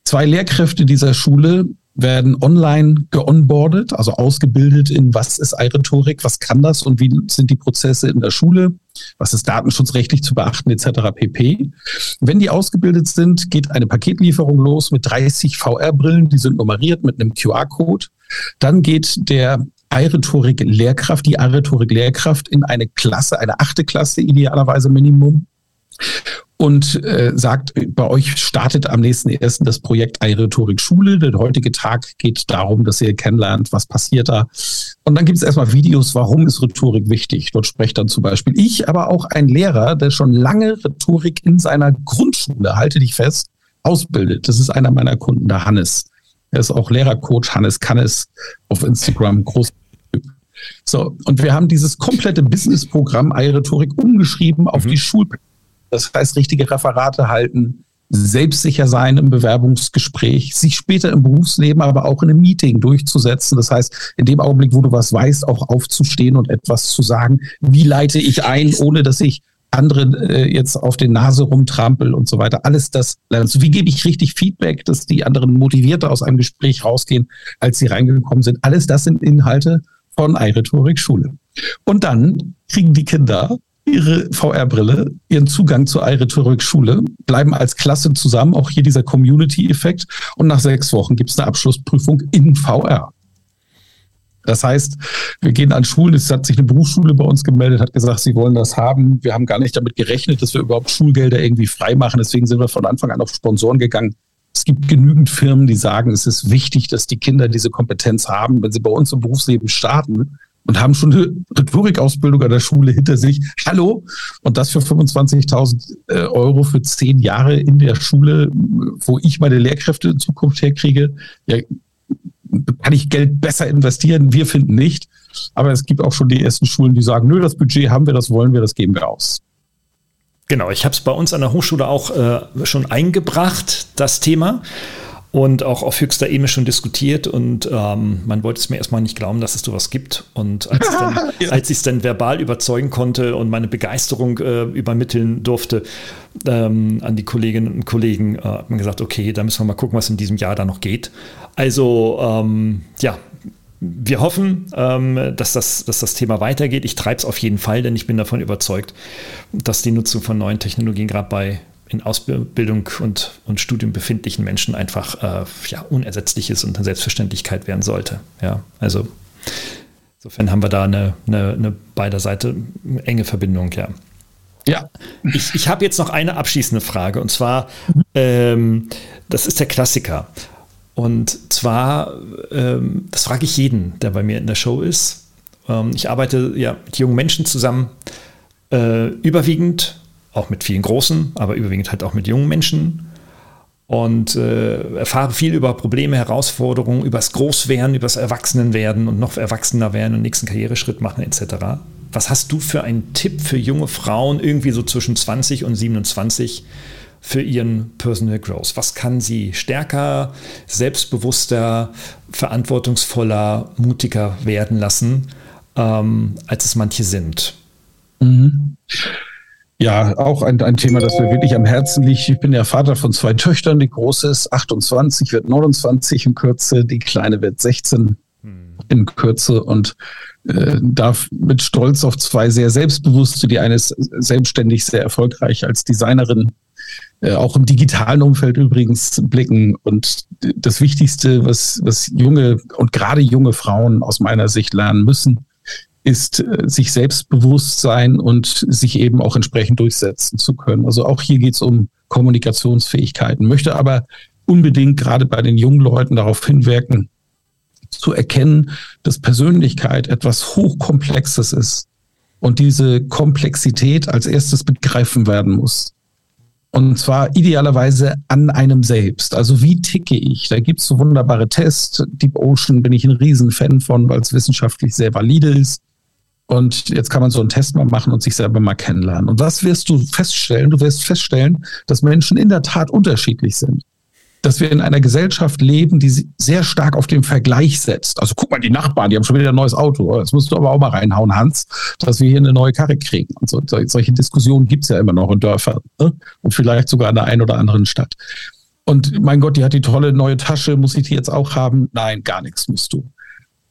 zwei Lehrkräfte dieser Schule werden online geonboardet, also ausgebildet in was ist iRhetorik, was kann das und wie sind die Prozesse in der Schule, was ist datenschutzrechtlich zu beachten etc. pp. Wenn die ausgebildet sind, geht eine Paketlieferung los mit 30 VR-Brillen, die sind nummeriert mit einem QR-Code. Dann geht der iRhetorik-Lehrkraft, die iRhetorik-Lehrkraft in eine Klasse, eine achte Klasse idealerweise Minimum, und äh, sagt, bei euch startet am nächsten ersten das Projekt iRhetorik Schule. Der heutige Tag geht darum, dass ihr kennenlernt, was passiert da. Und dann gibt es erstmal Videos, warum ist Rhetorik wichtig. Dort spricht dann zum Beispiel ich, aber auch ein Lehrer, der schon lange Rhetorik in seiner Grundschule, halte dich fest, ausbildet. Das ist einer meiner Kunden, der Hannes. Er ist auch Lehrercoach, Hannes Kannes auf Instagram, groß so, und wir haben dieses komplette Businessprogramm iRhetorik umgeschrieben auf mhm. die Schulplattform das heißt, richtige Referate halten, selbstsicher sein im Bewerbungsgespräch, sich später im Berufsleben, aber auch in einem Meeting durchzusetzen. Das heißt, in dem Augenblick, wo du was weißt, auch aufzustehen und etwas zu sagen. Wie leite ich ein, ohne dass ich andere äh, jetzt auf den Nase rumtrampel und so weiter. Alles das lernst. Wie gebe ich richtig Feedback, dass die anderen motivierter aus einem Gespräch rausgehen, als sie reingekommen sind? Alles das sind Inhalte von iRhetorik Schule. Und dann kriegen die Kinder ihre VR-Brille, ihren Zugang zur Rhetorik-Schule, bleiben als Klasse zusammen, auch hier dieser Community-Effekt. Und nach sechs Wochen gibt es eine Abschlussprüfung in VR. Das heißt, wir gehen an Schulen, es hat sich eine Berufsschule bei uns gemeldet, hat gesagt, sie wollen das haben. Wir haben gar nicht damit gerechnet, dass wir überhaupt Schulgelder irgendwie freimachen. Deswegen sind wir von Anfang an auf Sponsoren gegangen. Es gibt genügend Firmen, die sagen, es ist wichtig, dass die Kinder diese Kompetenz haben, wenn sie bei uns im Berufsleben starten und haben schon eine Rhetorikausbildung an der Schule hinter sich. Hallo? Und das für 25.000 äh, Euro für zehn Jahre in der Schule, wo ich meine Lehrkräfte in Zukunft herkriege. Ja, kann ich Geld besser investieren? Wir finden nicht. Aber es gibt auch schon die ersten Schulen, die sagen, nö, das Budget haben wir, das wollen wir, das geben wir aus. Genau, ich habe es bei uns an der Hochschule auch äh, schon eingebracht, das Thema. Und auch auf höchster Ebene schon diskutiert. Und ähm, man wollte es mir erstmal nicht glauben, dass es sowas gibt. Und als, dann, ja. als ich es dann verbal überzeugen konnte und meine Begeisterung äh, übermitteln durfte ähm, an die Kolleginnen und Kollegen, äh, hat man gesagt, okay, da müssen wir mal gucken, was in diesem Jahr da noch geht. Also ähm, ja, wir hoffen, ähm, dass, das, dass das Thema weitergeht. Ich treibe es auf jeden Fall, denn ich bin davon überzeugt, dass die Nutzung von neuen Technologien gerade bei in Ausbildung und, und Studium befindlichen Menschen einfach äh, ja, unersetzlich ist und eine Selbstverständlichkeit werden sollte. Ja, also insofern haben wir da eine, eine, eine beider Seite enge Verbindung, ja. Ja. Ich, ich habe jetzt noch eine abschließende Frage und zwar, ähm, das ist der Klassiker. Und zwar, ähm, das frage ich jeden, der bei mir in der Show ist. Ähm, ich arbeite ja mit jungen Menschen zusammen, äh, überwiegend, auch mit vielen großen, aber überwiegend halt auch mit jungen Menschen. Und äh, erfahre viel über Probleme, Herausforderungen, über das Großwerden, über das Erwachsenenwerden und noch erwachsener werden und nächsten Karriereschritt machen etc. Was hast du für einen Tipp für junge Frauen, irgendwie so zwischen 20 und 27, für ihren Personal Growth? Was kann sie stärker, selbstbewusster, verantwortungsvoller, mutiger werden lassen, ähm, als es manche sind? Mhm. Ja, auch ein, ein Thema, das mir wirklich am Herzen liegt. Ich bin ja Vater von zwei Töchtern. Die große ist 28, wird 29 in Kürze. Die kleine wird 16 hm. in Kürze und äh, darf mit Stolz auf zwei sehr selbstbewusste, die eine ist selbstständig sehr erfolgreich als Designerin äh, auch im digitalen Umfeld übrigens blicken. Und das Wichtigste, was, was junge und gerade junge Frauen aus meiner Sicht lernen müssen, ist äh, sich selbstbewusst sein und sich eben auch entsprechend durchsetzen zu können. Also auch hier geht es um Kommunikationsfähigkeiten, möchte aber unbedingt gerade bei den jungen Leuten darauf hinwirken, zu erkennen, dass Persönlichkeit etwas Hochkomplexes ist und diese Komplexität als erstes begreifen werden muss. Und zwar idealerweise an einem selbst. Also wie ticke ich? Da gibt es so wunderbare Tests. Deep Ocean bin ich ein Riesenfan von, weil es wissenschaftlich sehr valide ist. Und jetzt kann man so einen Test mal machen und sich selber mal kennenlernen. Und was wirst du feststellen? Du wirst feststellen, dass Menschen in der Tat unterschiedlich sind dass wir in einer Gesellschaft leben, die sehr stark auf den Vergleich setzt. Also guck mal, die Nachbarn, die haben schon wieder ein neues Auto. Das musst du aber auch mal reinhauen, Hans, dass wir hier eine neue Karre kriegen. Und so, solche Diskussionen gibt es ja immer noch in Dörfern ne? und vielleicht sogar in der einen oder anderen Stadt. Und mein Gott, die hat die tolle neue Tasche, muss ich die jetzt auch haben? Nein, gar nichts musst du.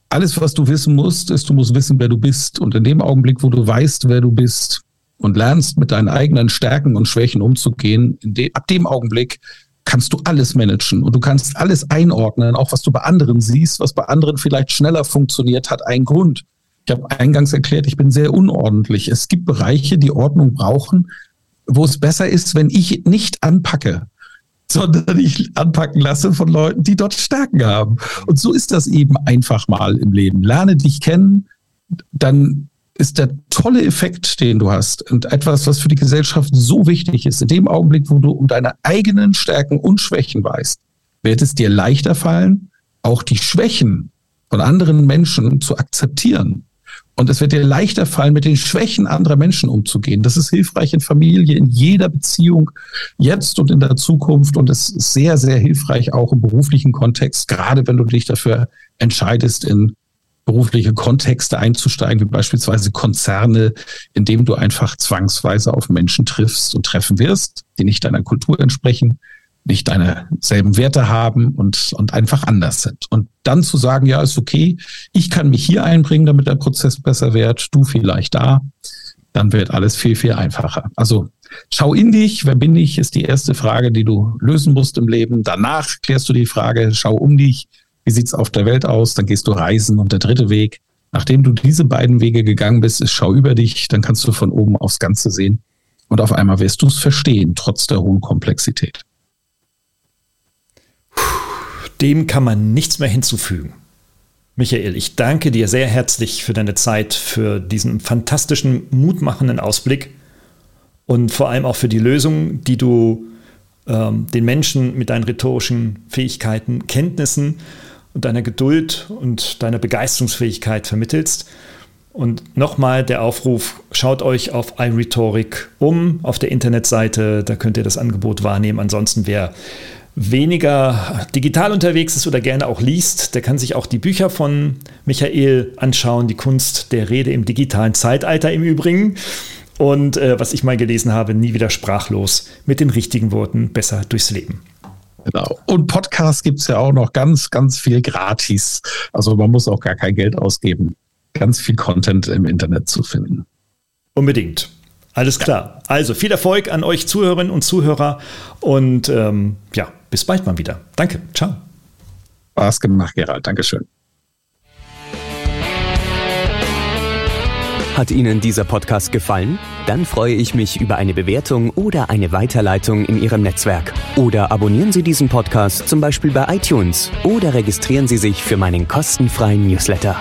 Alles, was du wissen musst, ist, du musst wissen, wer du bist. Und in dem Augenblick, wo du weißt, wer du bist und lernst, mit deinen eigenen Stärken und Schwächen umzugehen, de ab dem Augenblick kannst du alles managen und du kannst alles einordnen, auch was du bei anderen siehst, was bei anderen vielleicht schneller funktioniert, hat einen Grund. Ich habe eingangs erklärt, ich bin sehr unordentlich. Es gibt Bereiche, die Ordnung brauchen, wo es besser ist, wenn ich nicht anpacke, sondern ich anpacken lasse von Leuten, die dort Stärken haben. Und so ist das eben einfach mal im Leben. Lerne dich kennen, dann ist der tolle Effekt, den du hast und etwas, was für die Gesellschaft so wichtig ist. In dem Augenblick, wo du um deine eigenen Stärken und Schwächen weißt, wird es dir leichter fallen, auch die Schwächen von anderen Menschen zu akzeptieren. Und es wird dir leichter fallen, mit den Schwächen anderer Menschen umzugehen. Das ist hilfreich in Familie, in jeder Beziehung, jetzt und in der Zukunft. Und es ist sehr, sehr hilfreich auch im beruflichen Kontext, gerade wenn du dich dafür entscheidest, in berufliche Kontexte einzusteigen, wie beispielsweise Konzerne, in dem du einfach zwangsweise auf Menschen triffst und treffen wirst, die nicht deiner Kultur entsprechen, nicht deine selben Werte haben und, und einfach anders sind. Und dann zu sagen, ja, ist okay, ich kann mich hier einbringen, damit der Prozess besser wird, du vielleicht da. dann wird alles viel, viel einfacher. Also schau in dich, wer bin ich, ist die erste Frage, die du lösen musst im Leben. Danach klärst du die Frage, schau um dich, wie sieht's auf der Welt aus, dann gehst du reisen und der dritte Weg. Nachdem du diese beiden Wege gegangen bist, ist schau über dich, dann kannst du von oben aufs Ganze sehen und auf einmal wirst du es verstehen, trotz der hohen Komplexität. Dem kann man nichts mehr hinzufügen. Michael, ich danke dir sehr herzlich für deine Zeit, für diesen fantastischen, mutmachenden Ausblick und vor allem auch für die Lösung, die du ähm, den Menschen mit deinen rhetorischen Fähigkeiten, Kenntnissen und deiner Geduld und deiner Begeisterungsfähigkeit vermittelst. Und nochmal der Aufruf, schaut euch auf iRhetorik um, auf der Internetseite, da könnt ihr das Angebot wahrnehmen. Ansonsten, wer weniger digital unterwegs ist oder gerne auch liest, der kann sich auch die Bücher von Michael anschauen, die Kunst der Rede im digitalen Zeitalter im Übrigen. Und äh, was ich mal gelesen habe, nie wieder sprachlos, mit den richtigen Worten besser durchs Leben. Genau. Und Podcasts gibt es ja auch noch ganz, ganz viel gratis. Also man muss auch gar kein Geld ausgeben. Ganz viel Content im Internet zu finden. Unbedingt. Alles klar. Also viel Erfolg an euch Zuhörerinnen und Zuhörer und ähm, ja, bis bald mal wieder. Danke. Ciao. Spaß gemacht, Gerald. Dankeschön. Hat Ihnen dieser Podcast gefallen? Dann freue ich mich über eine Bewertung oder eine Weiterleitung in Ihrem Netzwerk. Oder abonnieren Sie diesen Podcast zum Beispiel bei iTunes oder registrieren Sie sich für meinen kostenfreien Newsletter.